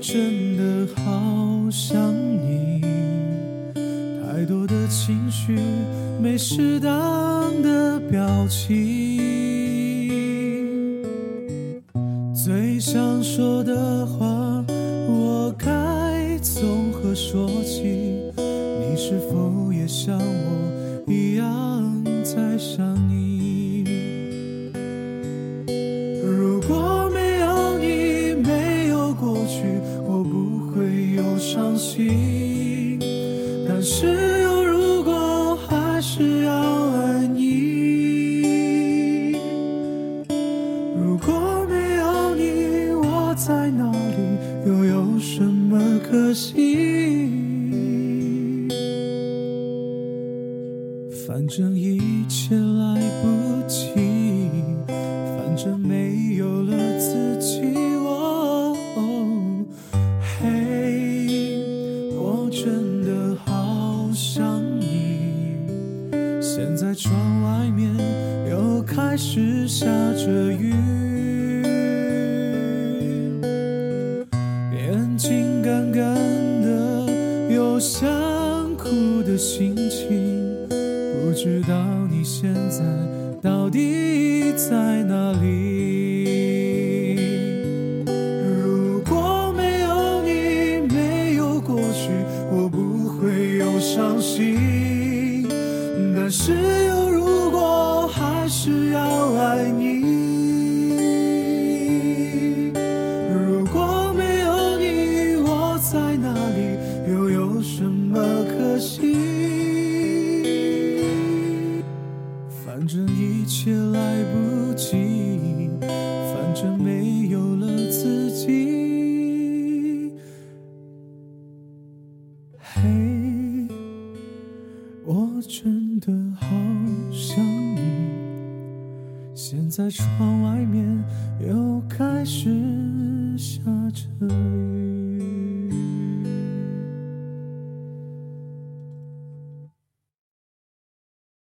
真的好想你，太多的情绪没适当的表情，最想说的话，我该从何说起？你是否也像我一样在想是有如果，还是要爱你。如果没有你，我在哪里，又有什么可惜？反正一切来不及，反正没有了自己。哦，嘿，我真现在窗外面又开始下着雨，眼睛干干的，有想哭的心情。不知道你现在到底在哪里？如果没有你，没有过去，我不会有伤心。是真的好想你。现在窗外面又开始下着雨。